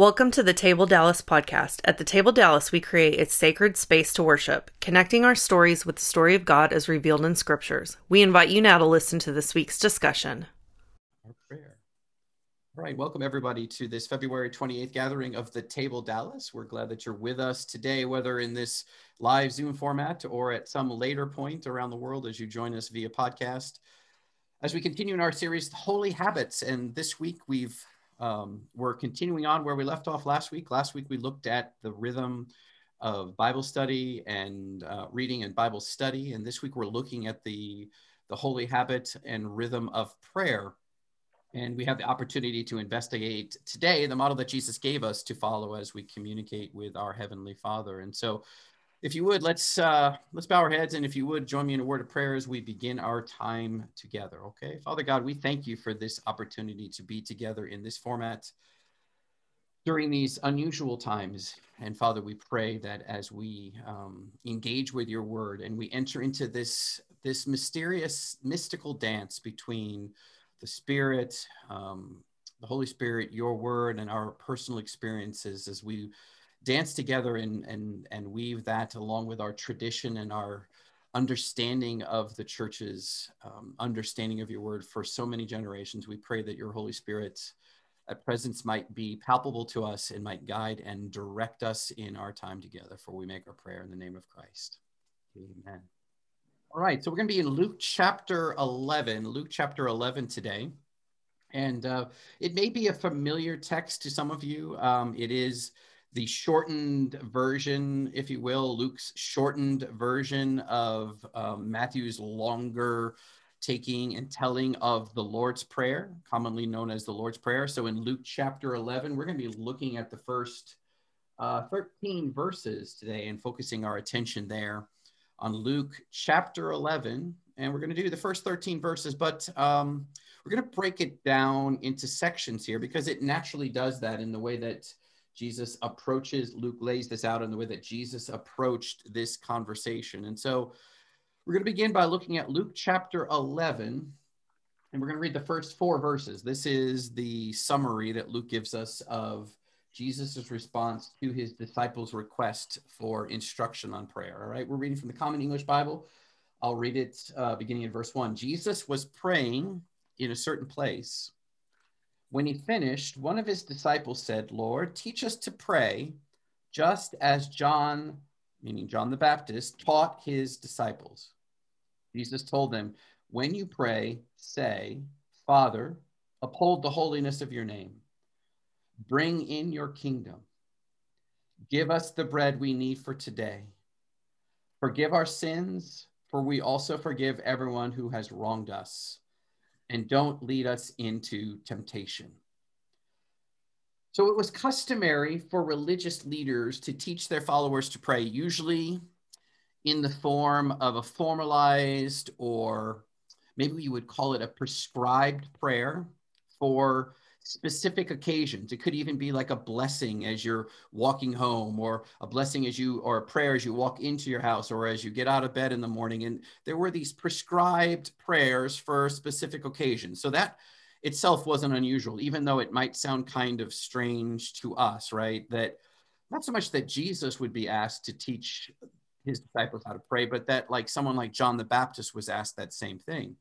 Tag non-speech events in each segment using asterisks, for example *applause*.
Welcome to the Table Dallas podcast. At the Table Dallas, we create a sacred space to worship, connecting our stories with the story of God as revealed in scriptures. We invite you now to listen to this week's discussion. Our prayer. All right, welcome everybody to this February 28th gathering of the Table Dallas. We're glad that you're with us today, whether in this live Zoom format or at some later point around the world as you join us via podcast. As we continue in our series, Holy Habits, and this week we've um, we're continuing on where we left off last week. Last week we looked at the rhythm of Bible study and uh, reading and Bible study, and this week we're looking at the the holy habit and rhythm of prayer. And we have the opportunity to investigate today the model that Jesus gave us to follow as we communicate with our Heavenly Father. And so if you would, let's uh, let's bow our heads, and if you would, join me in a word of prayer as we begin our time together. Okay, Father God, we thank you for this opportunity to be together in this format during these unusual times. And Father, we pray that as we um, engage with your word and we enter into this this mysterious, mystical dance between the Spirit, um, the Holy Spirit, your word, and our personal experiences as we dance together and and and weave that along with our tradition and our understanding of the church's um, understanding of your word for so many generations. We pray that your Holy Spirit at presence might be palpable to us and might guide and direct us in our time together. For we make our prayer in the name of Christ. Amen. All right, so we're going to be in Luke chapter 11, Luke chapter 11 today. And uh, it may be a familiar text to some of you. Um, it is the shortened version, if you will, Luke's shortened version of um, Matthew's longer taking and telling of the Lord's Prayer, commonly known as the Lord's Prayer. So in Luke chapter 11, we're going to be looking at the first uh, 13 verses today and focusing our attention there on Luke chapter 11. And we're going to do the first 13 verses, but um, we're going to break it down into sections here because it naturally does that in the way that Jesus approaches, Luke lays this out in the way that Jesus approached this conversation. And so we're going to begin by looking at Luke chapter 11, and we're going to read the first four verses. This is the summary that Luke gives us of Jesus' response to his disciples' request for instruction on prayer. All right, we're reading from the Common English Bible. I'll read it uh, beginning in verse 1. Jesus was praying in a certain place when he finished, one of his disciples said, Lord, teach us to pray, just as John, meaning John the Baptist, taught his disciples. Jesus told them, When you pray, say, Father, uphold the holiness of your name. Bring in your kingdom. Give us the bread we need for today. Forgive our sins, for we also forgive everyone who has wronged us and don't lead us into temptation. So it was customary for religious leaders to teach their followers to pray, usually in the form of a formalized or maybe you would call it a prescribed prayer for specific occasions. It could even be like a blessing as you're walking home, or a blessing as you, or a prayer as you walk into your house, or as you get out of bed in the morning. And there were these prescribed prayers for specific occasions. So that itself wasn't unusual, even though it might sound kind of strange to us, right? That not so much that Jesus would be asked to teach his disciples how to pray, but that like someone like John the Baptist was asked that same thing.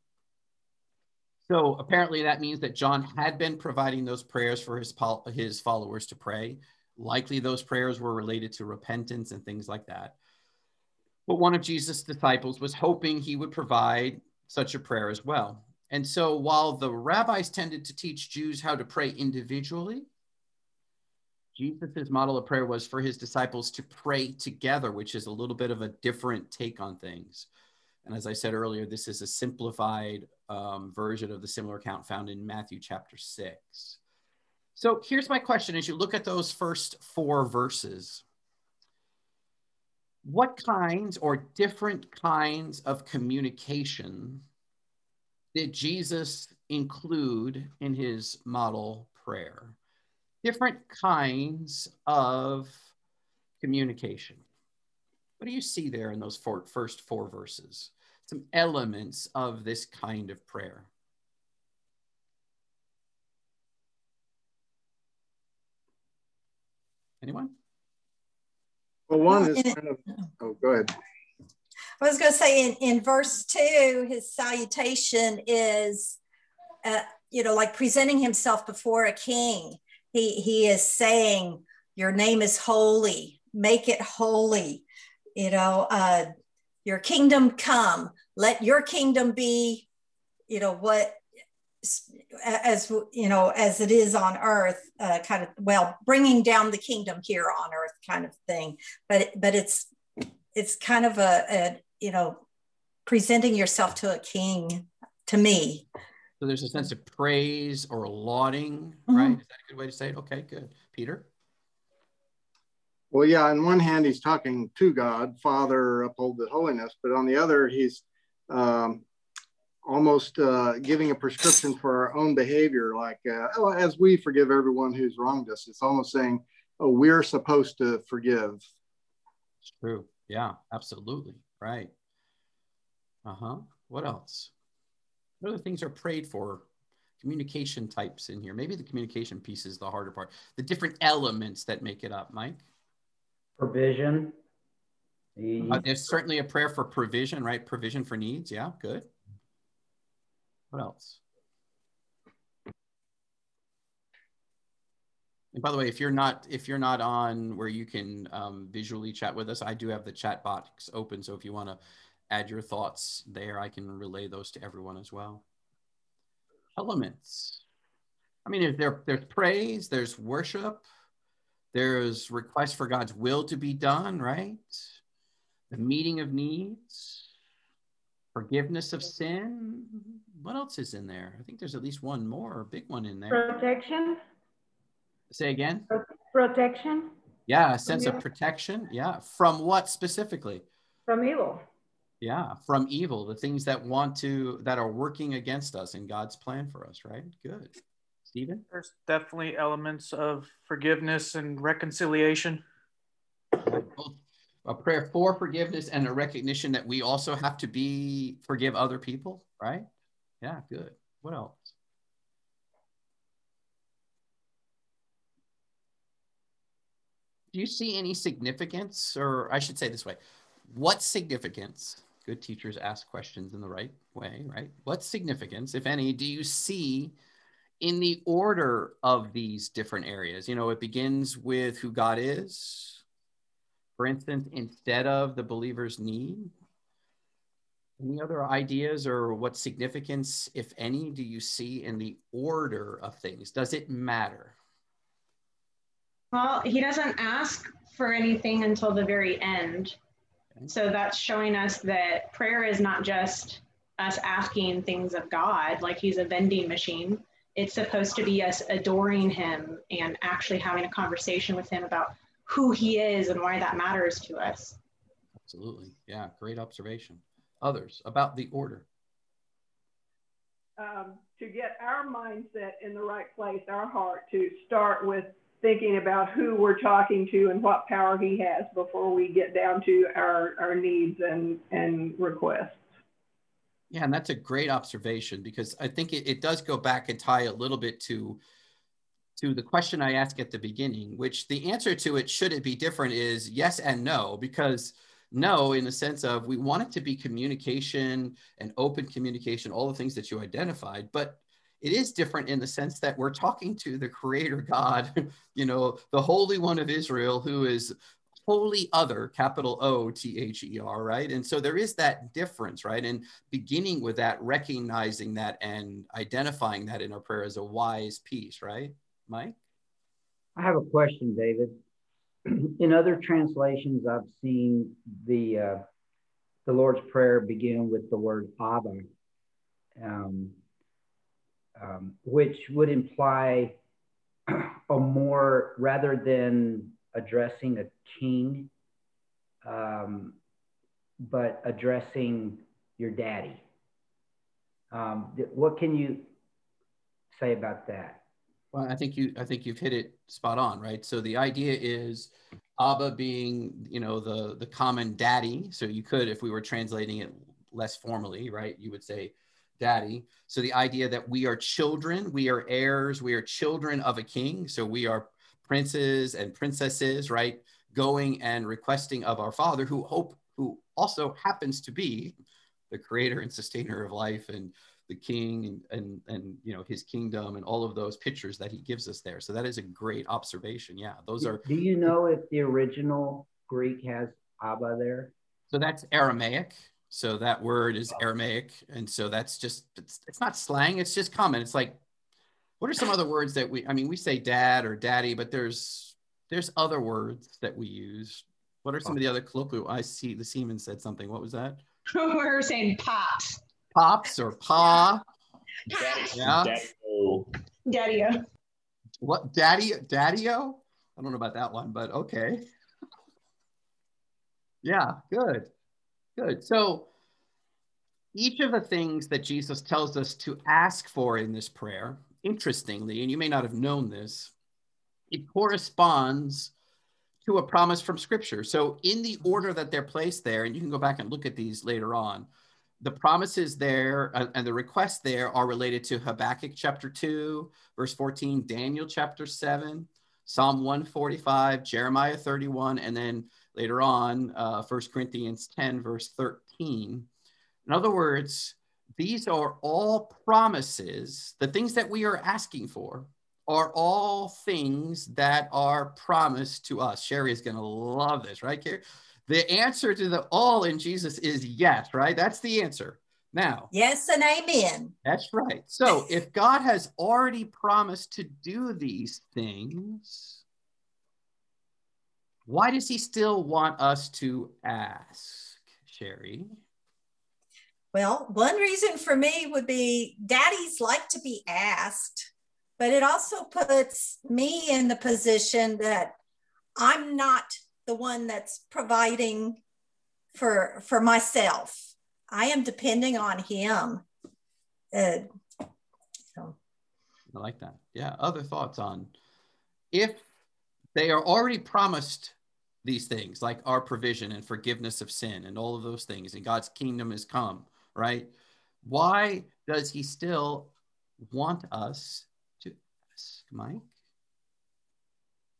So apparently that means that John had been providing those prayers for his, his followers to pray. Likely those prayers were related to repentance and things like that. But one of Jesus' disciples was hoping he would provide such a prayer as well. And so while the rabbis tended to teach Jews how to pray individually, Jesus' model of prayer was for his disciples to pray together, which is a little bit of a different take on things. And as I said earlier, this is a simplified um, version of the similar account found in Matthew chapter 6. So here's my question as you look at those first four verses what kinds or different kinds of communication did Jesus include in his model prayer? Different kinds of communication. What do you see there in those first four verses? Some elements of this kind of prayer. Anyone? Well, one is kind of, oh, go ahead. I was going to say in, in verse two, his salutation is, uh, you know, like presenting himself before a king. He, he is saying, Your name is holy, make it holy. You know, uh, your kingdom come, let your kingdom be, you know, what as you know as it is on earth uh, kind of well bringing down the kingdom here on earth kind of thing. But but it's it's kind of a, a you know presenting yourself to a king to me. So there's a sense of praise or lauding mm-hmm. right? Is that a good way to say it? Okay good. Peter well yeah on one hand he's talking to god father uphold the holiness but on the other he's um, almost uh, giving a prescription for our own behavior, like uh, oh, as we forgive everyone who's wronged us. It's almost saying, oh, we're supposed to forgive. It's true. Yeah, absolutely. Right. Uh huh. What else? What other things are prayed for? Communication types in here. Maybe the communication piece is the harder part. The different elements that make it up, Mike. Provision. Uh, there's certainly a prayer for provision, right? Provision for needs. Yeah, good. What else? And by the way, if you're not if you're not on where you can um, visually chat with us, I do have the chat box open. So if you want to add your thoughts there, I can relay those to everyone as well. Elements. I mean, there, there's praise, there's worship, there's request for God's will to be done, right? The meeting of needs, forgiveness of sin. What else is in there? I think there's at least one more, big one in there. Protection. Say again. Protection. Yeah, a sense of protection. Yeah. From what specifically? From evil. Yeah, from evil, the things that want to, that are working against us in God's plan for us, right? Good. Stephen? There's definitely elements of forgiveness and reconciliation. A prayer for forgiveness and a recognition that we also have to be forgive other people, right? Yeah, good. What else? Do you see any significance, or I should say this way, what significance? Good teachers ask questions in the right way, right? What significance, if any, do you see in the order of these different areas? You know, it begins with who God is, for instance, instead of the believer's need? Any other ideas or what significance, if any, do you see in the order of things? Does it matter? Well, he doesn't ask for anything until the very end. Okay. So that's showing us that prayer is not just us asking things of God like he's a vending machine. It's supposed to be us adoring him and actually having a conversation with him about who he is and why that matters to us. Absolutely. Yeah, great observation. Others about the order. Um, to get our mindset in the right place, our heart, to start with thinking about who we're talking to and what power he has before we get down to our, our needs and, and requests. Yeah, and that's a great observation because I think it, it does go back and tie a little bit to to the question I asked at the beginning, which the answer to it, should it be different, is yes and no, because no, in the sense of we want it to be communication and open communication, all the things that you identified, but it is different in the sense that we're talking to the *laughs* creator God, you know, the Holy One of Israel, who is wholly other, capital O T H E R, right? And so there is that difference, right? And beginning with that, recognizing that and identifying that in our prayer as a wise piece, right? Mike? I have a question, David. *clears throat* In other translations, I've seen the uh, the Lord's Prayer begin with the word Abba, um, um, which would imply *clears throat* a more rather than addressing a king, um, but addressing your daddy. Um, what can you say about that? Well, I think you I think you've hit it spot on, right? So the idea is Abba being, you know, the the common daddy. So you could, if we were translating it less formally, right, you would say daddy. So the idea that we are children, we are heirs, we are children of a king. So we are princes and princesses, right? Going and requesting of our Father, who hope, who also happens to be the creator and sustainer of life and the king and, and and you know his kingdom and all of those pictures that he gives us there. So that is a great observation. Yeah those are do you know if the original greek has abba there? So that's aramaic. So that word is aramaic. And so that's just it's, it's not slang. It's just common. It's like what are some other words that we i mean we say dad or daddy but there's there's other words that we use what are some of the other colloquial i see the seaman said something what was that *laughs* we were saying pops pops or pa. Daddy, yeah. Daddy. What daddy daddy-o? I don't know about that one, but okay. yeah, good. Good. So each of the things that Jesus tells us to ask for in this prayer, interestingly, and you may not have known this, it corresponds to a promise from scripture. So in the order that they're placed there, and you can go back and look at these later on, the promises there uh, and the requests there are related to Habakkuk chapter 2, verse 14, Daniel chapter 7, Psalm 145, Jeremiah 31, and then later on, uh, 1 Corinthians 10, verse 13. In other words, these are all promises. The things that we are asking for are all things that are promised to us. Sherry is going to love this, right, Carrie? The answer to the all in Jesus is yes, right? That's the answer. Now, yes and amen. That's right. So, *laughs* if God has already promised to do these things, why does he still want us to ask, Sherry? Well, one reason for me would be daddies like to be asked, but it also puts me in the position that I'm not the one that's providing for for myself. I am depending on him. Uh, so. I like that. Yeah. Other thoughts on if they are already promised these things, like our provision and forgiveness of sin and all of those things, and God's kingdom has come, right? Why does he still want us to ask, Mike?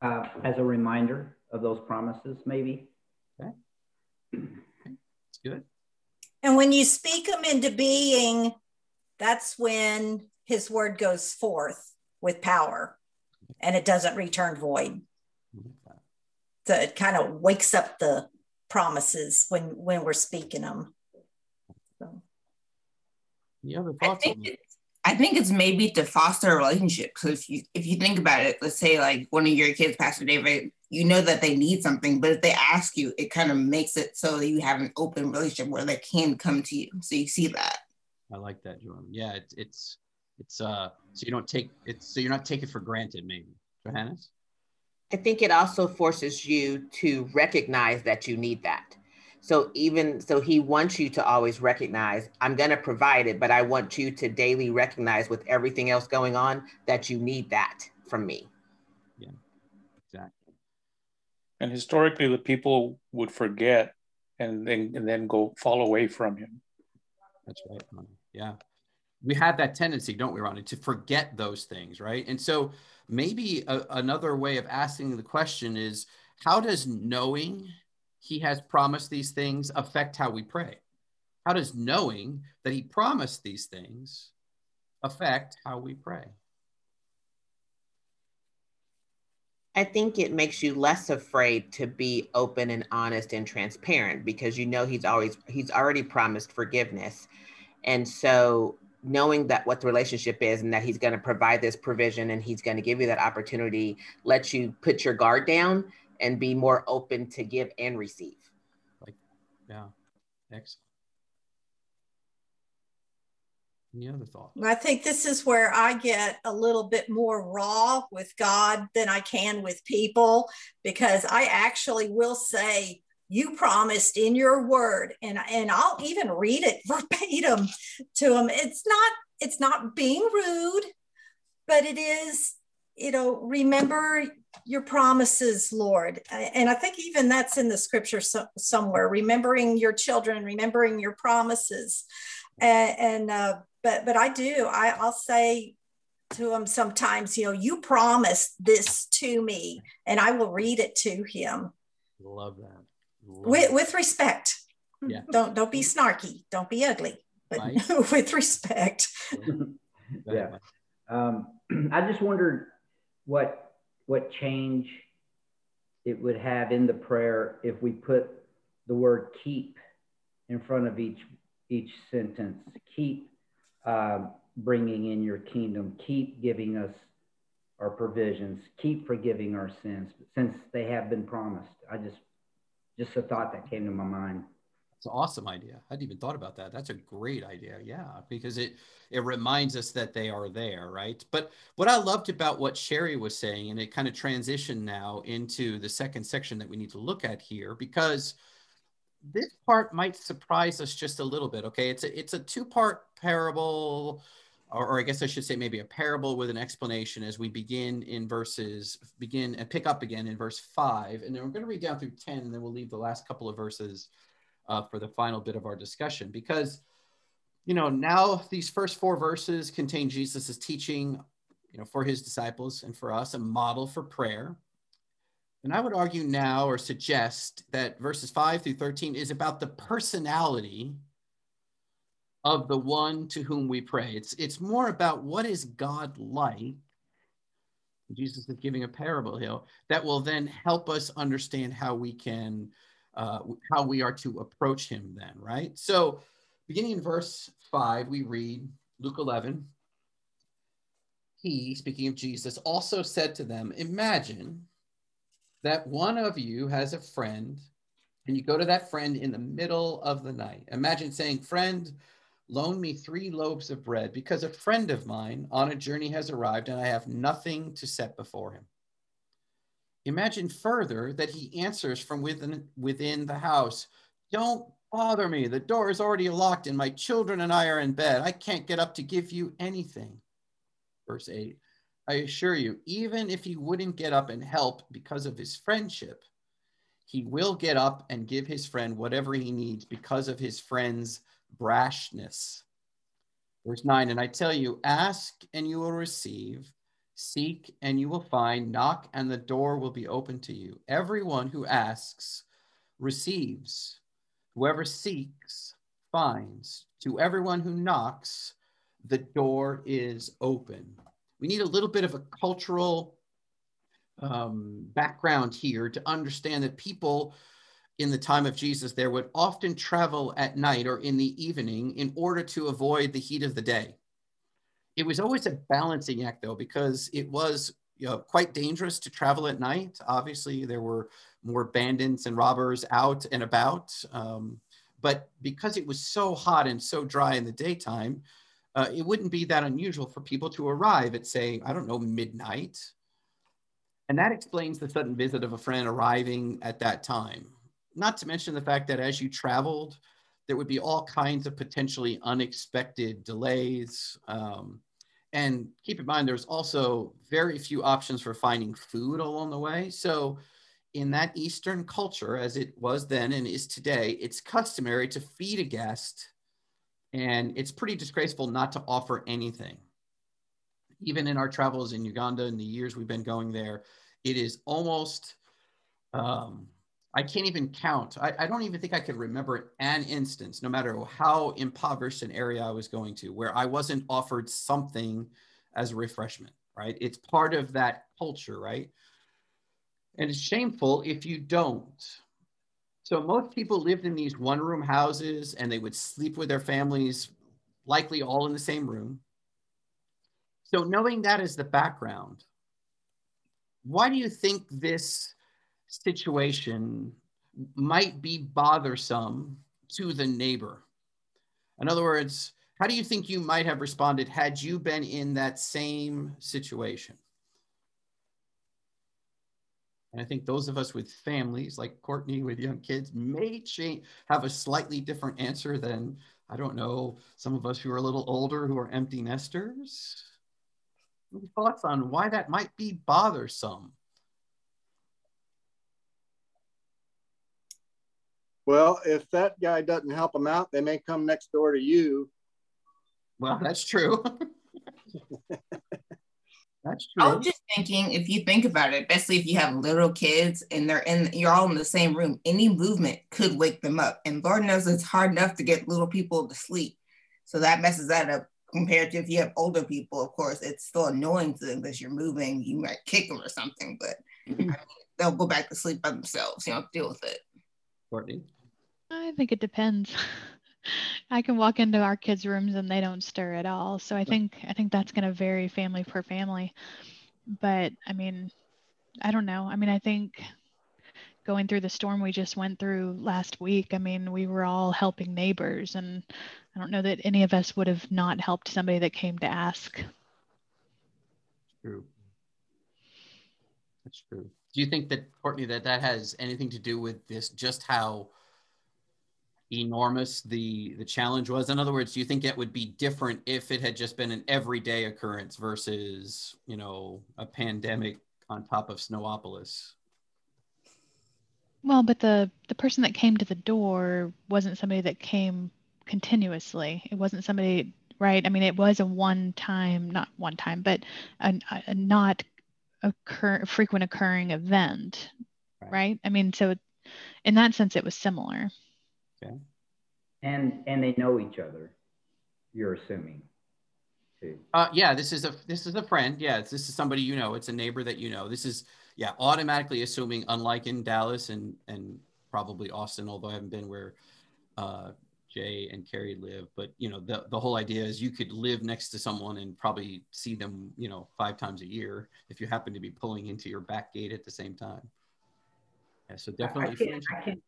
Uh, as a reminder of those promises, maybe. Okay. okay. That's good. And when you speak them into being, that's when his word goes forth with power and it doesn't return void. So it kind of wakes up the promises when when we're speaking them. So. Any other thoughts? I think, I think it's maybe to foster a relationship. So if you if you think about it, let's say like one of your kids, Pastor David, you know that they need something, but if they ask you, it kind of makes it so that you have an open relationship where they can come to you. So you see that. I like that, Joanne. Yeah, it's it's it's uh so you don't take it's so you're not taking for granted, maybe. Johannes? I think it also forces you to recognize that you need that. So even so he wants you to always recognize I'm going to provide it, but I want you to daily recognize with everything else going on that you need that from me. Yeah. Exactly. And historically the people would forget and then and then go fall away from him. That's right. Yeah. We have that tendency, don't we, Ronnie, to forget those things, right? And so maybe a, another way of asking the question is how does knowing he has promised these things affect how we pray? How does knowing that he promised these things affect how we pray? I think it makes you less afraid to be open and honest and transparent because you know he's always he's already promised forgiveness. And so knowing that what the relationship is and that he's going to provide this provision and he's going to give you that opportunity lets you put your guard down and be more open to give and receive. Like, yeah, excellent. Any other thoughts? I think this is where I get a little bit more raw with God than I can with people because I actually will say, you promised in your word and and I'll even read it *laughs* verbatim to them it's not it's not being rude but it is you know remember your promises lord and i think even that's in the scripture so, somewhere remembering your children remembering your promises and, and uh, but but i do I, i'll say to him sometimes, you know, you promised this to me and I will read it to him. Love that. Love with, with respect. Yeah. Don't don't be snarky. Don't be ugly, but Right. *laughs* with respect. *laughs* yeah. Um, *clears throat* I just wondered what what change it would have in the prayer if we put the word keep in front of each each sentence. Keep um, bringing in your kingdom. Keep giving us our provisions. Keep forgiving our sins, since they have been promised. I just just a thought that came to my mind. It's an awesome idea. I hadn't even thought about that. That's a great idea. Yeah, because it it reminds us that they are there, right? But what I loved about what Sherry was saying, and it kind of transitioned now into the second section that we need to look at here, because this part might surprise us just a little bit. Okay, it's a it's a two part parable, or, or I guess I should say maybe a parable with an explanation as we begin in verses begin and pick up again in verse five, and then we're going to read down through ten, and then we'll leave the last couple of verses uh, for the final bit of our discussion because you know now these first four verses contain jesus' teaching you know for his disciples and for us a model for prayer. And i would argue now or suggest that verses 5 through 13 is about the personality of the one to whom we pray. It's it's more about what is god like? Jesus is giving a parable here that will then help us understand how we can uh, how we are to approach him then, right? So, beginning in verse 5, we read Luke 11. He, speaking of Jesus, also said to them, Imagine that one of you has a friend, and you go to that friend in the middle of the night. Imagine saying, Friend, loan me three loaves of bread because a friend of mine on a journey has arrived and I have nothing to set before him. Imagine further that he answers from within, within the house, Don't bother me. The door is already locked and my children and I are in bed. I can't get up to give you anything. Verse 8 I assure you, even if he wouldn't get up and help because of his friendship, he will get up and give his friend whatever he needs because of his friend's brashness. Verse 9 And I tell you, ask and you will receive. Seek and you will find, knock and the door will be open to you. Everyone who asks receives, whoever seeks finds. To everyone who knocks, the door is open. We need a little bit of a cultural um, background here to understand that people in the time of Jesus there would often travel at night or in the evening in order to avoid the heat of the day it was always a balancing act though because it was you know, quite dangerous to travel at night. Obviously there were more bandits and robbers out and about um, but because it was so hot and so dry in the daytime uh, it wouldn't be that unusual for people to arrive at say i don't know midnight. And that explains the sudden visit of a friend arriving at that time. Not to mention the fact that as you traveled there would be all kinds of potentially unexpected delays um, and keep in mind, there's also very few options for finding food along the way. So, in that Eastern culture, as it was then and is today, it's customary to feed a guest, and it's pretty disgraceful not to offer anything. Even in our travels in Uganda, in the years we've been going there, it is almost, um, I can't even count. I, I don't even think I could remember an instance, no matter how impoverished an area I was going to, where I wasn't offered something as a refreshment, right? It's part of that culture, right? And it's shameful if you don't. So most people lived in these one room houses and they would sleep with their families, likely all in the same room. So knowing that as the background, why do you think this situation might be bothersome to the neighbor. In other words, how do you think you might have responded had you been in that same situation? And I think those of us with families, like Courtney with young kids, may change, have a slightly different answer than, I don't know, some of us who are a little older who are empty nesters. Any thoughts on why that might be bothersome? Well, if that guy doesn't help them out, they may come next door to you. Well, that's true. *laughs* That's true. I was just thinking, if you think about it, especially if you have little kids and they're in, you're all in the same room, any movement could wake them up. And Lord knows it's hard enough to get little people to sleep. So that messes that up compared to if you have older people, of course, it's still annoying to them because you're moving, you might kick them or something, but I mm-hmm. mean, they'll go back to sleep by themselves. You know, deal with it. Courtney? I think it depends. *laughs* I can walk into our kids' rooms and they don't stir at all. So I think I think that's going to vary family per family. But I mean, I don't know. I mean, I think going through the storm we just went through last week, I mean, we were all helping neighbors and I don't know that any of us would have not helped somebody that came to ask. True. That's true. Do you think that Courtney that that has anything to do with this just how enormous the the challenge was. In other words do you think it would be different if it had just been an everyday occurrence versus you know a pandemic on top of snowopolis well but the the person that came to the door wasn't somebody that came continuously. It wasn't somebody right? I mean it was a one time not one time but a, a not occur frequent occurring event right. right? I mean so in that sense it was similar Okay. And and they know each other. You're assuming. Too. Uh, yeah, this is a this is a friend. Yeah, this is somebody you know. It's a neighbor that you know. This is yeah, automatically assuming. Unlike in Dallas and and probably Austin, although I haven't been where uh, Jay and Carrie live, but you know the the whole idea is you could live next to someone and probably see them you know five times a year if you happen to be pulling into your back gate at the same time. Yeah, so definitely. I can't, I can't,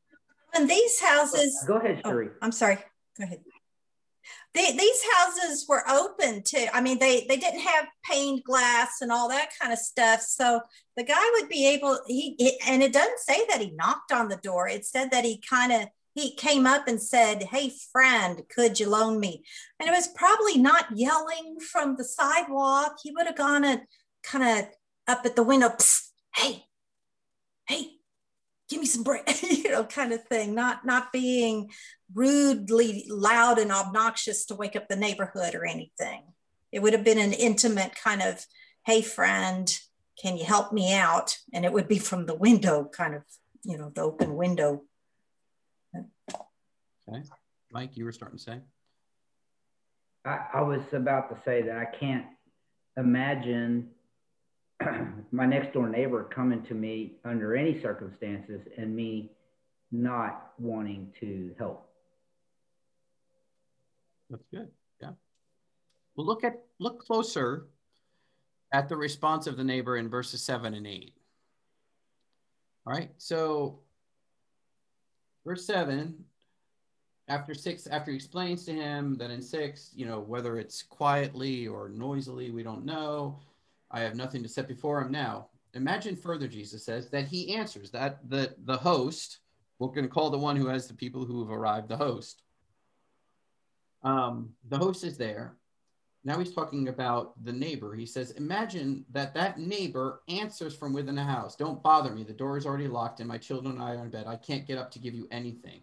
and these houses. Go ahead, oh, Sherry. Oh, I'm sorry. Go ahead. They, these houses were open to, I mean, they they didn't have paned glass and all that kind of stuff. So the guy would be able. He, he and it doesn't say that he knocked on the door. It said that he kind of he came up and said, "Hey, friend, could you loan me?" And it was probably not yelling from the sidewalk. He would have gone and kind of up at the window. Hey, hey, give me some bread, *laughs* you know, kind of thing, not not being rudely loud and obnoxious to wake up the neighborhood or anything. It would have been an intimate kind of, hey friend, can you help me out? And it would be from the window, kind of, you know, the open window. Okay. Mike, you were starting to say? I, I was about to say that I can't imagine *clears throat* my next door neighbor coming to me under any circumstances and me not wanting to help. That's good. Yeah. Well, look at look closer at the response of the neighbor in verses seven and eight. All right. So verse seven, after six, after he explains to him that in six, you know, whether it's quietly or noisily, we don't know I have nothing to set before him now. Imagine further, Jesus says, that he answers that the, the host, we're going to call the one who has the people who have arrived the host. Um, the host is there. Now he's talking about the neighbor. He says, Imagine that that neighbor answers from within the house. Don't bother me. The door is already locked and my children and I are in bed. I can't get up to give you anything.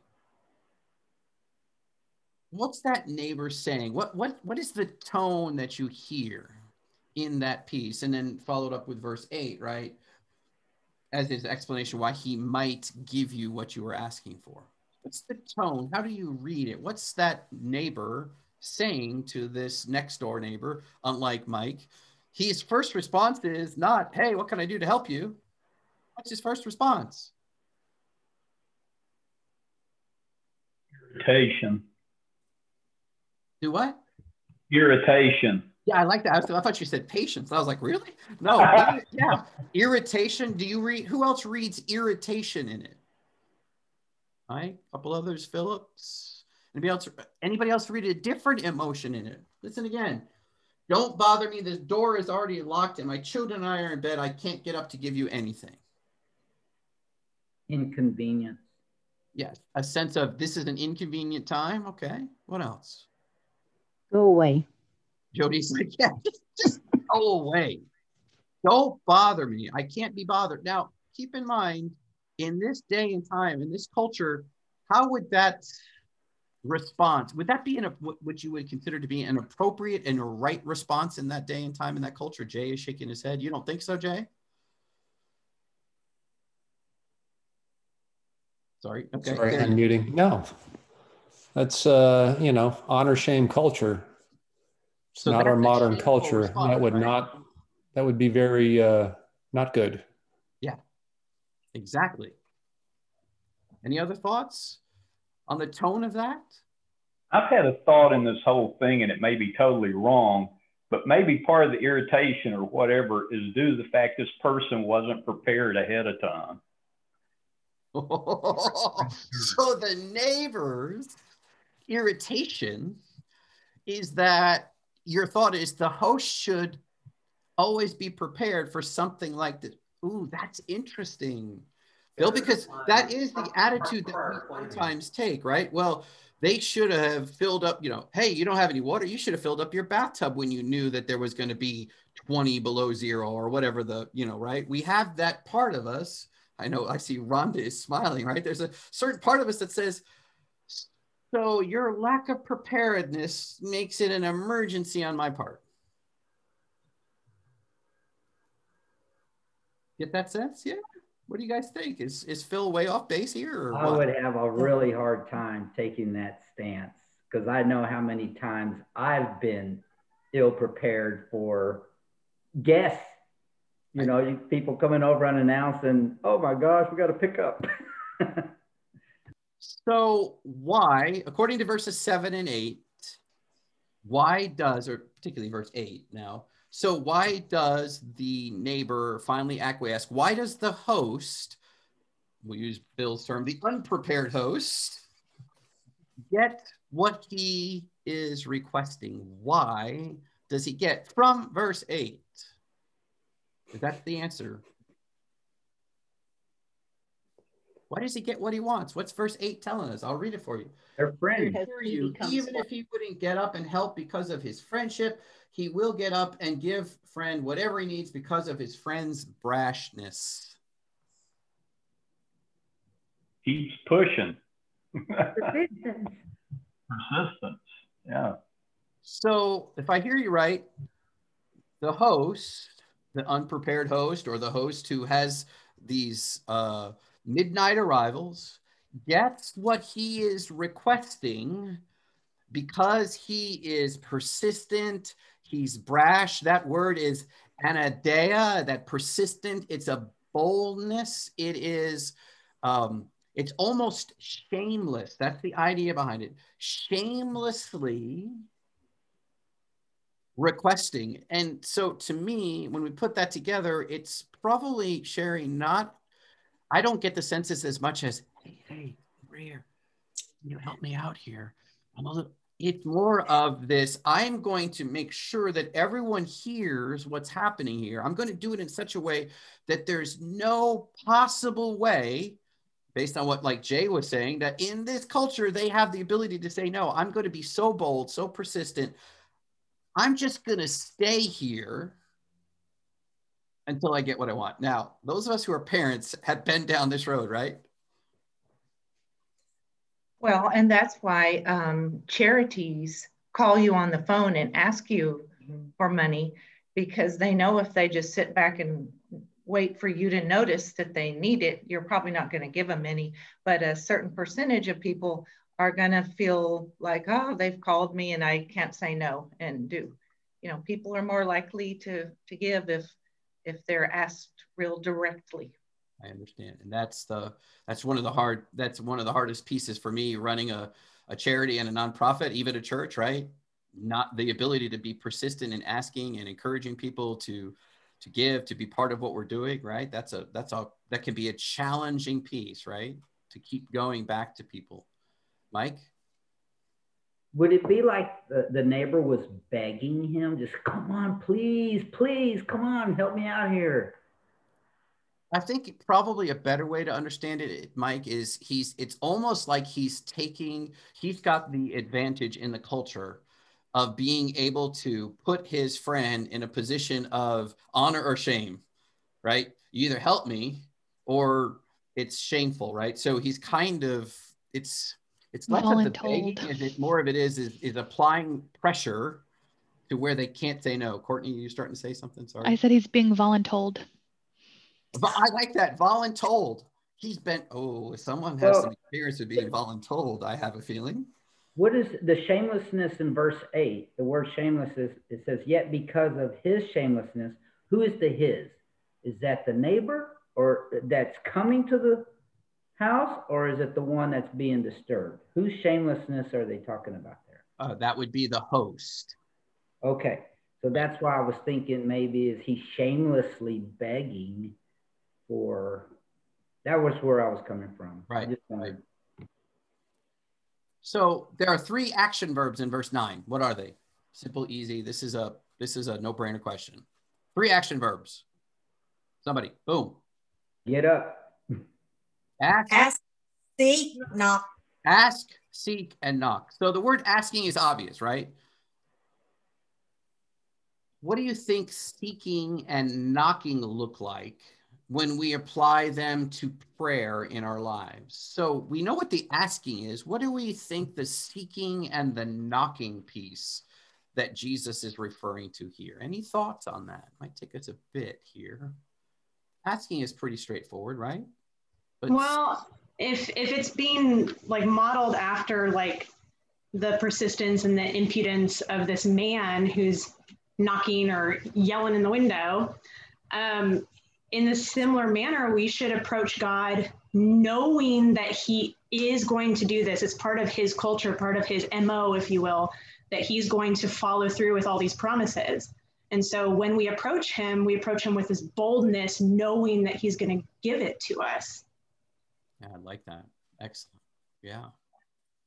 What's that neighbor saying? What, what, what is the tone that you hear? In that piece and then followed up with verse 8 right as his explanation why he might give you what you were asking for. What's the tone? How do you read it? What's that neighbor saying to this next door neighbor unlike mike? His first response is not hey what can i do to help you? What's his first response. Irritation. Do what? Irritation yeah, I like that. I, was, I, thought you said patience. I was like, really? No. *laughs* yeah. Irritation. Do you read? Who else reads irritation in it? All right. A couple others. Phillips. Anybody else? Anybody else read a different emotion in it? Listen again. Don't bother me. This door is already locked, and my children and I are in bed. I can't get up to give you anything. Inconvenience. Yes, a sense of this is an inconvenient time. Okay. What else? Go away. Jody's *laughs* like, yeah, just, just go away. Don't bother me. I can't be bothered. Now, keep in mind, in this day and time, in this culture, how would that response would that be an what you would consider to be an appropriate and a right response in that day and time in that culture? Jay is shaking his head. You don't think so jay? Sorry. Okay. Sorry unmuting. No. That's uh you know honor shame culture it's so not our modern culture response, that would right? not that would be very uh not good yeah exactly any other thoughts on the tone of that? I've had a thought in this whole thing, and it may be totally wrong, but maybe part of the irritation or whatever is due to the fact this person wasn't prepared ahead of time. *laughs* so the neighbor's irritation is that your thought is the host should always be prepared for something like this. Ooh, that's interesting. Bill, because that is the attitude that we sometimes take, right? Well, they should have filled up, you know, hey, you don't have any water. You should have filled up your bathtub when you knew that there was going to be 20 below zero or whatever the, you know, right? We have that part of us. I know I see Rhonda is smiling, right? There's a certain part of us that says, so your lack of preparedness makes it an emergency on my part. Get that sense? Yeah. What do you guys think? Is is Phil way off base here? I what? would have a really hard time taking that stance because I know how many times I've been ill prepared for guests. You know, you, people coming over unannounced, and oh my gosh, we got to pick up. *laughs* so why, according to verses seven and eight, why does, or particularly verse eight now, so why does the neighbor finally acquiesce? Why does the host, we'll use Bill's term, the unprepared host, get what he is requesting? Why does he get from verse 8? Is that the answer? Why does he get what he wants? What's verse 8 telling us? I'll read it for you. They're friends. You, even if he wouldn't get up and help because of his friendship, he will get up and give friend whatever he needs because of his friend's brashness. Keeps pushing. Persistence. *laughs* Persistence. Yeah. So if I hear you right, the host, the unprepared host, or the host who has these uh, midnight arrivals, gets what he is requesting because he is persistent, he's brash. That word is anaideia, that persistent. It's a boldness. It is, um, it's almost shameless. That's the idea behind it. Shamelessly requesting. And so to me, when we put that together, it's probably sharing not, I don't get the census as much as, hey, hey, Rare, can you help me out here? I'm a little, it's more of this i'm going to make sure that everyone hears what's happening here i'm going to do it in such a way that there's no possible way based on what like jay was saying that in this culture they have the ability to say no i'm going to be so bold so persistent i'm just going to stay here until i get what i want now those of us who are parents have been down this road right well, and that's why um, charities call you on the phone and ask you mm-hmm. for money because they know if they just sit back and wait for you to notice that they need it, you're probably not going to give them any. But a certain percentage of people are going to feel like, oh, they've called me and I can't say no and do. You know, people are more likely to to give if if they're asked real directly. I understand. And that's the that's one of the hard that's one of the hardest pieces for me running a, a charity and a nonprofit, even a church, right? Not the ability to be persistent in asking and encouraging people to to give, to be part of what we're doing, right? That's a that's a that can be a challenging piece, right? To keep going back to people. Mike? Would it be like the, the neighbor was begging him, just come on, please, please, come on, help me out here? I think probably a better way to understand it, Mike, is he's it's almost like he's taking he's got the advantage in the culture of being able to put his friend in a position of honor or shame, right? You either help me or it's shameful, right? So he's kind of it's it's less of the begging, and it more of it is, is is applying pressure to where they can't say no. Courtney, you starting to say something? Sorry. I said he's being voluntold. I like that voluntold. He's been. Oh, someone has Well- some experience of being voluntold. I have a feeling. What is the shamelessness in verse 8? The word shamelessness it says, Yet because of his shamelessness, who is the his? Is that the neighbor or that's coming to the house, or is it the one that's being disturbed? Whose shamelessness are they talking about there? Uh, that would be the host. Okay, so that's why I was thinking maybe is he shamelessly begging for. That was where I was coming from. Right, wanted- So there are three action verbs in verse nine. What are they? Simple, easy. This is a this is a no-brainer question. Three action verbs. Somebody, boom. Get up. Ask, Ask, seek, knock. ask, seek, and knock. So the word asking is obvious, right? What do you think seeking and knocking look like when we apply them to prayer in our lives? So we know what the asking is. What do we think the seeking and the knocking piece that Jesus is referring to here? Any thoughts on that? Might take us a bit here. Asking is pretty straightforward, right? But well, if if it's being like modeled after like the persistence and the impudence of this man who's knocking or yelling in the window, um, in a similar manner, we should approach God knowing that He is going to do this. It's part of His culture, part of His MO, if you will, that He's going to follow through with all these promises. And so when we approach Him, we approach Him with this boldness, knowing that He's going to give it to us. Yeah, I like that. Excellent. Yeah.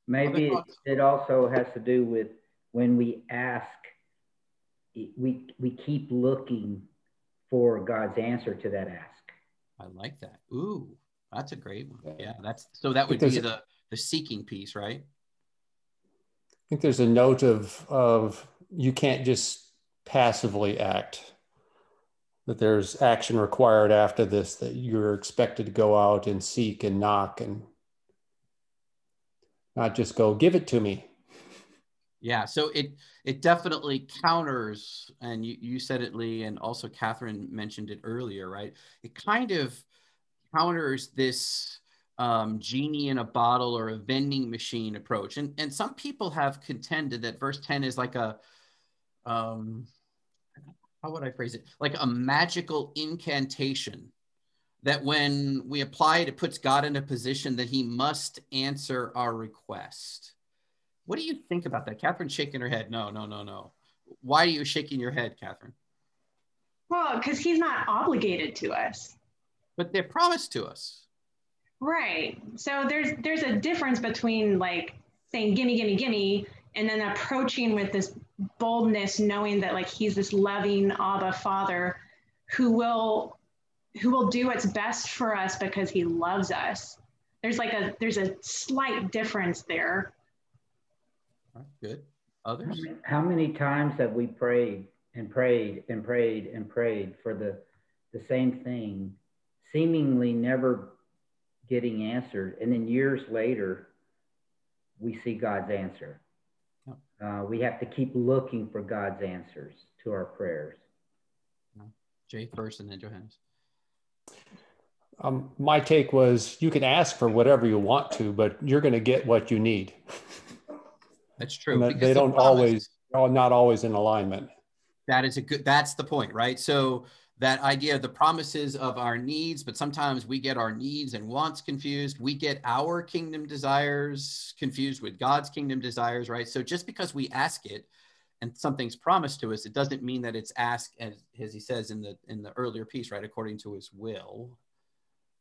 Maybe it, also has to do with when we ask, we we keep looking for God's answer to that ask. I like that. Ooh, that's a great one. Yeah, that's so that would be the the seeking piece, right? I think there's a note of of you can't just passively act. That there's action required after this. That you're expected to go out and seek and knock and not just go give it to me. Yeah. So it it definitely counters, and you you said it, Lee, and also Catherine mentioned it earlier, right? It kind of counters this um, genie in a bottle or a vending machine approach, and and some people have contended that verse ten is like a um, how would I phrase it? Like a magical incantation that when we apply it, it puts God in a position that he must answer our request. What do you think about that? Catherine's shaking her head. No, no, no, no. Why are you shaking your head, Catherine? Well, because He's not obligated to us. But they're promised to us. Right. So there's there's a difference between like saying gimme, gimme, gimme, and then approaching with this boldness, knowing that like he's this loving Abba Father who will who will do what's best for us because he loves us. There's like a there's a slight difference there. All right, good. Others? How many times have we prayed and prayed and prayed and prayed for the the same thing, seemingly never getting answered, and then years later, we see God's answer. Uh, we have to keep looking for God's answers to our prayers. Jay first and then Johannes. Um, my take was you can ask for whatever you want to, but you're going to get what you need. That's true. That they don't promise- always, are not always in alignment. That is a good, that's the point, right? So that idea of the promises of our needs, but sometimes we get our needs and wants confused. We get our kingdom desires confused with God's kingdom desires, right? So just because we ask it and something's promised to us, it doesn't mean that it's asked as, as he says in the in the earlier piece, right? According to his will.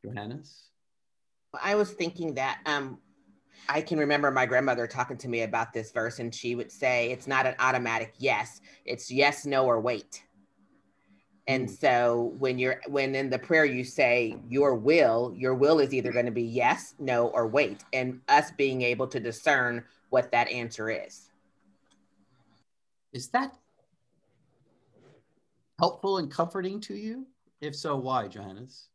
Johannes? I was thinking that um, I can remember my grandmother talking to me about this verse, and she would say it's not an automatic yes; it's yes, no, or wait. And mm. so when you're when in the prayer you say your will, your will is either going to be yes, no, or wait, and us being able to discern what that answer is. Is that helpful and comforting to you? If so, why, Johannes?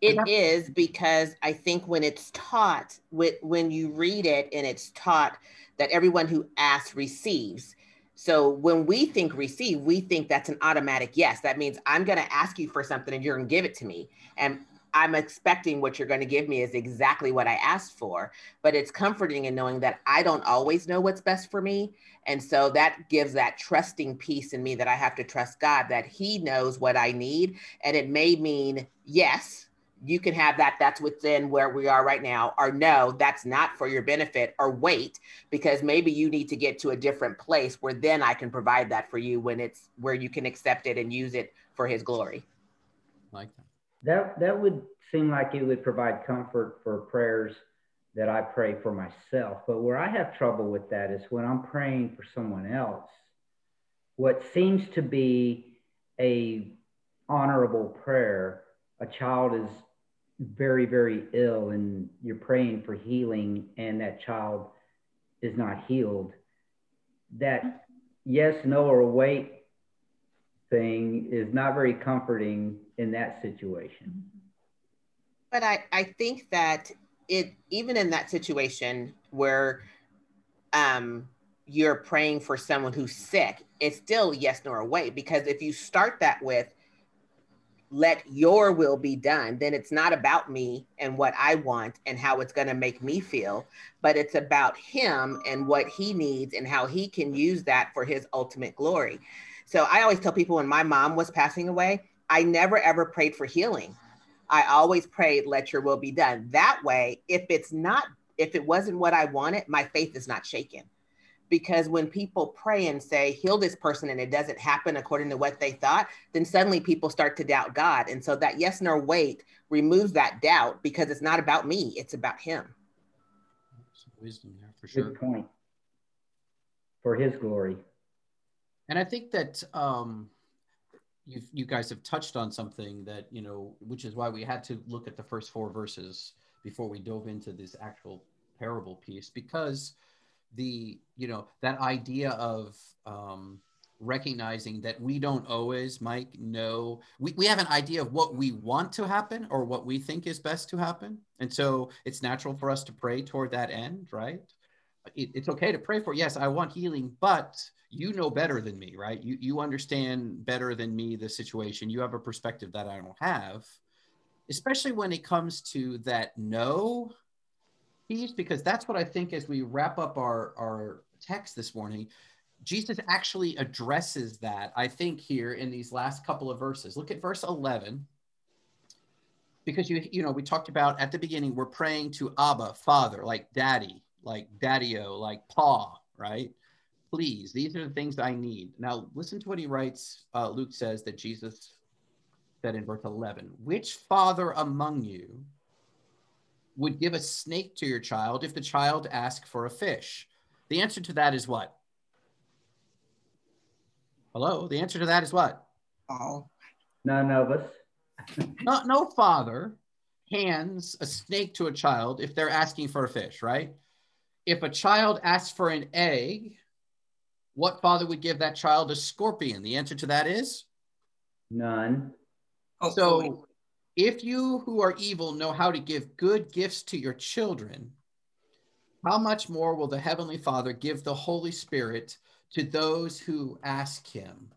It is because I think when it's taught, when you read it and it's taught that everyone who asks receives. So when we think receive, we think that's an automatic yes. That means I'm going to ask you for something and you're going to give it to me. And I'm expecting what you're going to give me is exactly what I asked for. But it's comforting in knowing that I don't always know what's best for me. And so that gives that trusting piece in me that I have to trust God that He knows what I need. And it may mean yes, you can have that that's within where we are right now or no that's not for your benefit or wait because maybe you need to get to a different place where then i can provide that for you when it's where you can accept it and use it for his glory. Like that. That that would seem like it would provide comfort for prayers that i pray for myself. But where i have trouble with that is when i'm praying for someone else what seems to be a honorable prayer a child is very, very ill and you're praying for healing and that child is not healed, that yes, no, or wait thing is not very comforting in that situation. But I, I think that it, even in that situation where um, you're praying for someone who's sick, it's still yes, no, or wait. Because if you start that with, let your will be done, then it's not about me and what I want and how it's going to make me feel, but it's about him and what he needs and how he can use that for his ultimate glory. So I always tell people when my mom was passing away, I never ever prayed for healing. I always prayed, let your will be done. That way, if it's not, if it wasn't what I wanted, my faith is not shaken because when people pray and say heal this person and it doesn't happen according to what they thought then suddenly people start to doubt god and so that yes nor wait removes that doubt because it's not about me it's about him Some wisdom there for sure Good point. For his glory. and i think that um you you guys have touched on something that you know which is why we had to look at the first four verses before we dove into this actual parable piece because the you know that idea of um, recognizing that we don't always mike know we, we have an idea of what we want to happen or what we think is best to happen. And so it's natural for us to pray toward that end right? It, it's okay to pray for yes i want healing but you know better than me right? You, you understand better than me the situation. You have a perspective that i don't have especially when it comes to that no because that's what I think as we wrap up our, our text this morning, Jesus actually addresses that, I think, here in these last couple of verses. Look at verse 11. Because you you know we talked about at the beginning we're praying to Abba Father like Daddy like Daddy-o like Pa right please these are the things I need now listen to what he writes uh, Luke says that Jesus said in verse 11 which father among you would give a snake to your child if the child asked for a fish? The answer to that is what? Hello, the answer to that is what? Oh, none of us. no, no father hands a snake to a child if they're asking for a fish, right? If a child asks for an egg, what father would give that child a scorpion? The answer to that is none. Oh, so if you who are evil know how to give good gifts to your children, how much more will the Heavenly Father give the Holy Spirit to those who ask Him?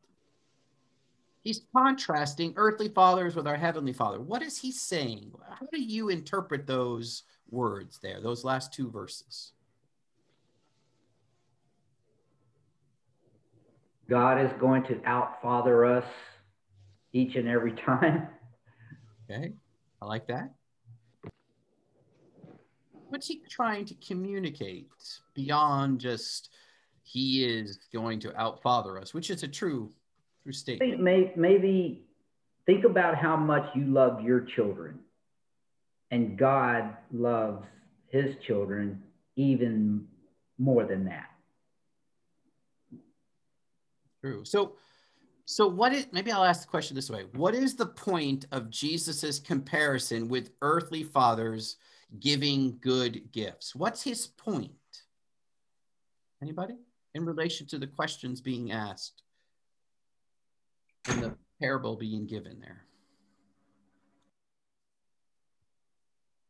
He's contrasting earthly fathers with our Heavenly Father. What is he saying? How do you interpret those words there, those last two verses? God is going to outfather us each and every *laughs* time. Okay, I like that. What's he trying to communicate beyond just he is going to outfather us, which is a true, true I statement. think may, maybe think about how much you love your children, and God loves his children even more than that. True. So, so what is? Maybe I'll ask the question this way: What is the point of Jesus's comparison with earthly fathers giving good gifts? What's his point? Anybody in relation to the questions being asked and the parable being given there?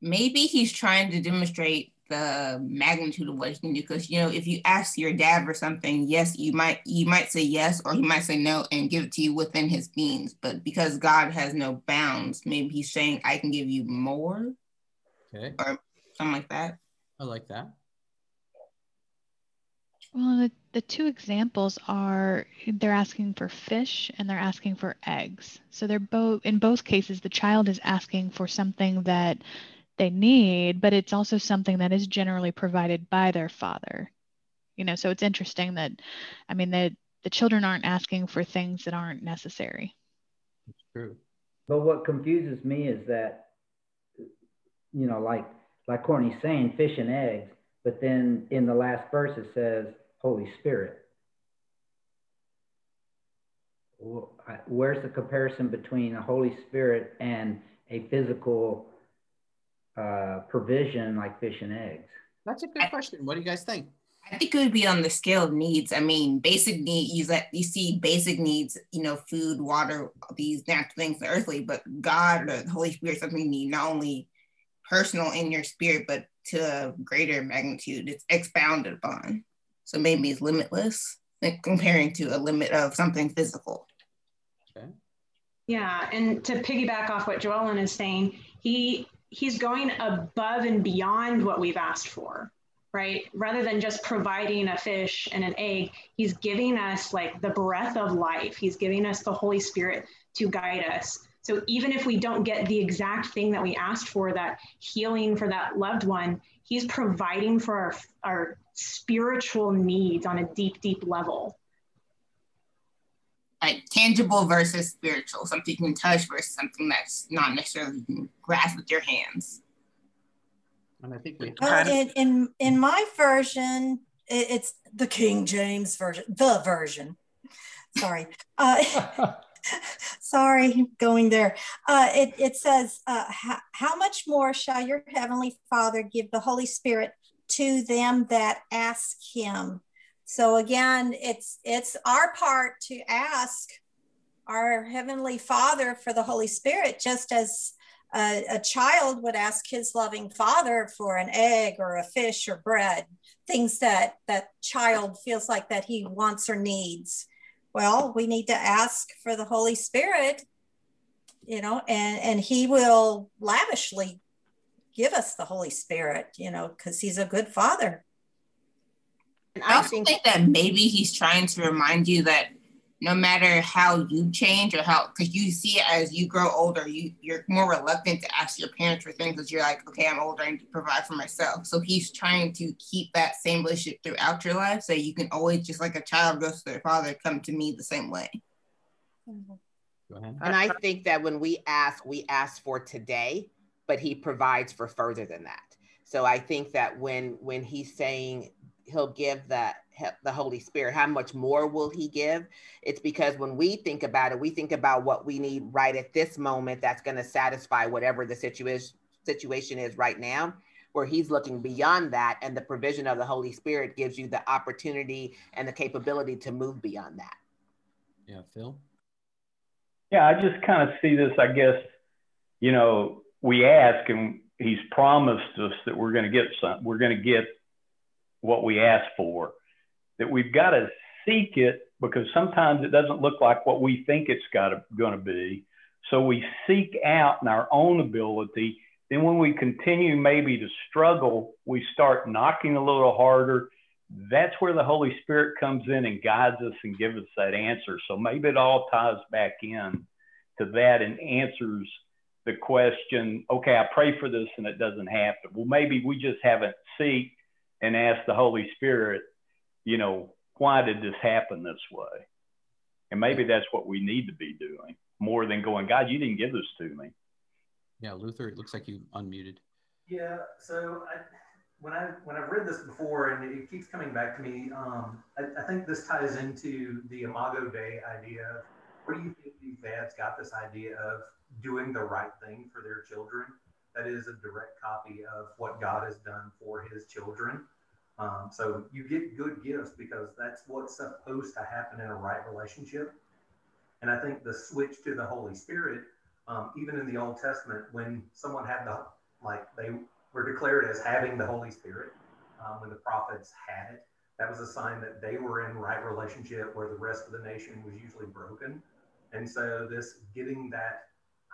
maybe he's trying to demonstrate the magnitude of what he can do because you know if you ask your dad for something yes you might you might say yes or he might say no and give it to you within his means. But because god has no bounds maybe he's saying i can give you more okay. or something like that. I like that. Well the, the two examples are they're asking for fish and they're asking for eggs. So they're both in both cases the child is asking for something that they need, but it's also something that is generally provided by their father. You know, so it's interesting that, I mean, that the children aren't asking for things that aren't necessary. It's true. But what confuses me is that, you know, like like Courtney's saying, fish and eggs, but then in the last verse it says Holy Spirit. Well, Where's the comparison between a Holy Spirit and a physical uh, provision like fish and eggs? That's a good question. What do you guys think? I think it would be on the scale of needs. I mean, basic needs, you, you see basic needs, you know, food, water, these natural things, the earthly, but God or the Holy Spirit, something you need not only personal in your spirit, but to a greater magnitude. It's expounded upon. So maybe it's limitless, like comparing to a limit of something physical. Okay. Yeah, and to piggyback off what Joellen is saying, he he's going above and beyond what we've asked for right? Rather than just providing a fish and an egg he's giving us like the breath of life. He's giving us the holy spirit to guide us. So even if we don't get the exact thing that we asked for that healing for that loved one he's providing for our, our spiritual needs on a deep deep level like tangible versus spiritual, something you can touch versus something that's not necessarily you can grasp with your hands. And I think we well, in, in in my version, it, it's the King James version, the version. Sorry. Uh, *laughs* *laughs* sorry, going there. Uh, it, it says, uh, how, how much more shall your heavenly Father give the Holy Spirit to them that ask him? So again, it's it's our part to ask our heavenly Father for the Holy Spirit, just as a, a child would ask his loving father for an egg or a fish or bread, things that that child feels like that he wants or needs. Well, we need to ask for the Holy Spirit, you know, and and He will lavishly give us the Holy Spirit, you know, because He's a good Father. And I, I think, think that maybe he's trying to remind you that no matter how you change or how because you see it as you grow older you you're more reluctant to ask your parents for things because you're like okay i'm older i need to provide for myself. So he's trying to keep that same relationship throughout your life so you can always just like a child goes to their father come to me the same way. And i think that when we ask we ask for today but he provides for further than that. So i think that when when he's saying he'll give that the Holy Spirit. How much more will he give? It's because when we think about it, we think about what we need right at this moment that's going to satisfy whatever the situation situation is right now where he's looking beyond that and the provision of the Holy Spirit gives you the opportunity and the capability to move beyond that. Yeah, Phil. Yeah, I just kind of see this, I guess, you know, we ask and he's promised us that we're going to get some, we're going to get what we ask for, that we've got to seek it because sometimes it doesn't look like what we think it's got going to be. So we seek out in our own ability. Then when we continue maybe to struggle, we start knocking a little harder. That's where the Holy Spirit comes in and guides us and gives us that answer. So maybe it all ties back in to that and answers the question, okay, I pray for this and it doesn't happen. Well, maybe we just haven't seeked and ask the Holy Spirit, you know, why did this happen this way? And maybe that's what we need to be doing more than going, God, you didn't give this to me. Yeah, Luther, it looks like you unmuted. Yeah, so I, when I when I've read this before and it keeps coming back to me, um, I, I, think this ties into the Imago Dei idea. Where do you think these dads got this idea of doing the right thing for their children? That is a direct copy of what God has done for His children. Um, so you get good gifts because that's what's supposed to happen in a right relationship. And I think the switch to the Holy Spirit, um, even in the Old Testament, when someone had the like they were declared as having the Holy Spirit um, when the prophets had it. That was a sign that they were in right relationship where the rest of the nation was usually broken. And so, this getting that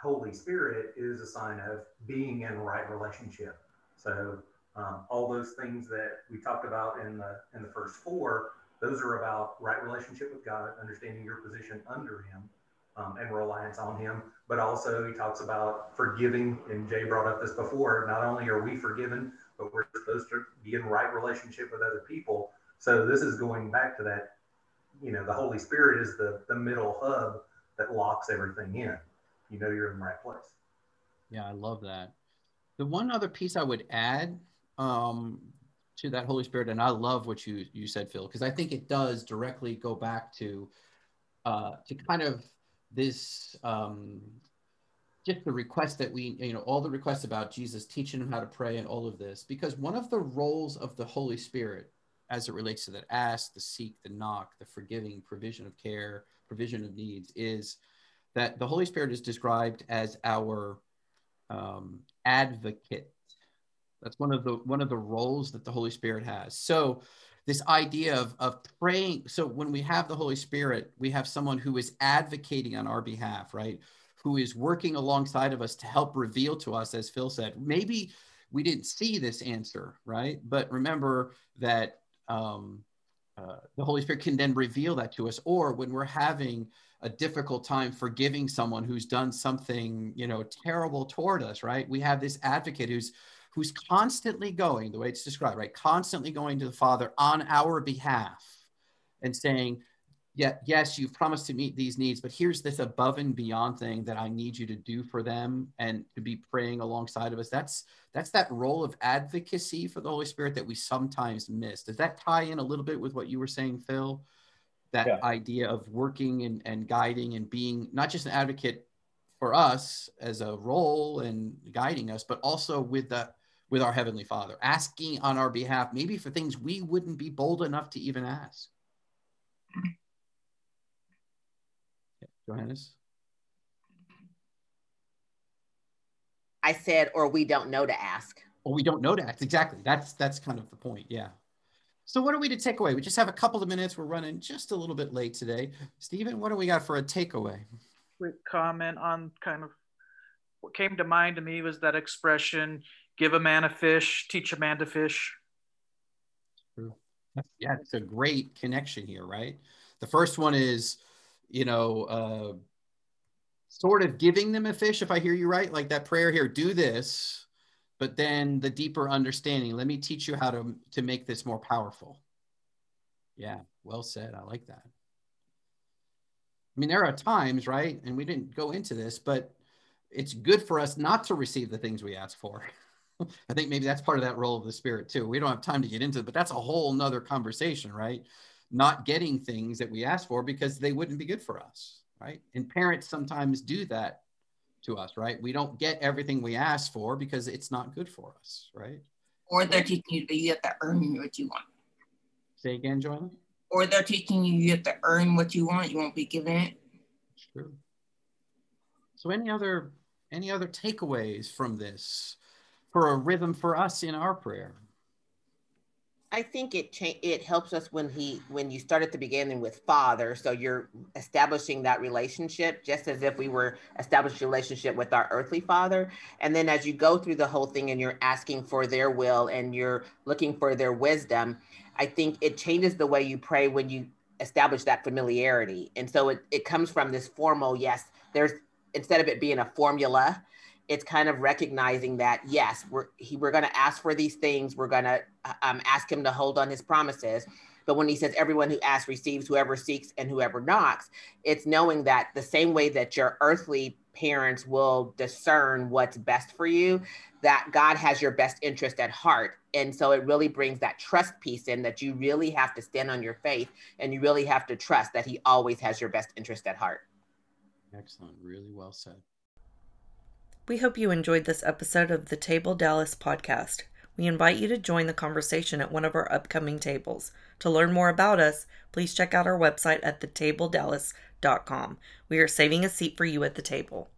Holy Spirit is a sign of being in right relationship. So, um, all those things that we talked about in the in the first four, those are about right relationship with God, understanding your position under Him, um, and reliance on Him. But also, he talks about forgiving, and Jay brought up this before. Not only are we forgiven, but we're supposed to be in right relationship with other people. So this is going back to that. You know, the Holy Spirit is the the middle hub that locks everything in. You know, you're in the right place. Yeah, I love that. The one other piece I would add um, to that Holy Spirit, and I love what you you said, Phil, because I think it does directly go back to uh, to kind of this um, just the request that we you know all the requests about Jesus teaching him how to pray and all of this, because one of the roles of the Holy Spirit as it relates to that ask, the seek, the knock, the forgiving, provision of care, provision of needs is that the Holy Spirit is described as our um, advocate that's one of the one of the roles that the Holy Spirit has. So this idea of, of praying. So when we have the Holy Spirit, we have someone who is advocating on our behalf, right? Who is working alongside of us to help reveal to us, as Phil said, maybe we didn't see this answer, right? But remember that um, uh, the Holy Spirit can then reveal that to us. Or when we're having a difficult time forgiving someone who's done something, you know, terrible toward us, right? We have this advocate who's who's constantly going, the way it's described, right? Constantly going to the Father on our behalf and saying, yeah, yes, you've promised to meet these needs, but here's this above and beyond thing that I need you to do for them and to be praying alongside of us. That's that's that role of advocacy for the Holy Spirit that we sometimes miss. Does that tie in a little bit with what you were saying, Phil? That yeah. idea of working and, and guiding and being not just an advocate for us as a role and guiding us, but also with the with our Heavenly Father, asking on our behalf, maybe for things we wouldn't be bold enough to even ask. Johannes? I said, or we don't know to ask. Or we don't know to ask. Exactly. That's that's kind of the point. Yeah. So what are we to take away? We just have a couple of minutes. We're running just a little bit late today. Stephen, what do we got for a takeaway? Quick comment on kind of what came to mind to me was that expression give a man a fish, teach a man to fish. Yeah, it's a great connection here, right? The first one is, you know, uh, sort of giving them a fish, if I hear you right, like that prayer here, do this, but then the deeper understanding, let me teach you how to, to make this more powerful. Yeah, well said. I like that. I mean, there are times, right? And we didn't go into this, but it's good for us not to receive the things we ask for. *laughs* I think maybe that's part of that role of the spirit too. We don't have time to get into it, but that's a whole nother conversation, right? Not getting things that we ask for because they wouldn't be good for us, right? And parents sometimes do that to us, right? We don't get everything we ask for because it's not good for us, right? Or they're teaching you that you have to earn what you want. Say again, Joanna. Or they're teaching you you have to earn what you want. You won't be given it. True. So any other any other takeaways from this? For a rhythm for us in our prayer? I think it cha- it helps us when he when you start at the beginning with father, so you're establishing that relationship just as if we were establishing a relationship with our earthly father, and then as you go through the whole thing and you're asking for their will and you're looking for their wisdom, I think it changes the way you pray when you establish that familiarity, and so it it comes from this formal yes. There's instead of it being a formula, it's kind of recognizing that yes we're he, we're going to ask for these things. We're going to uh, um, ask him to hold on his promises. But when he says everyone who asks receives whoever seeks and whoever knocks it's knowing that the same way that your earthly parents will discern what's best for you that god has your best interest at heart. And so it really brings that trust piece in that you really have to stand on your faith and you really have to trust that he always has your best interest at heart. Excellent. Really well said we hope you enjoyed this episode of the Table Dallas podcast. We invite you to join the conversation at one of our upcoming tables. To learn more about us, please check out our website at thetabledallas.com. We are saving a seat for you at the table.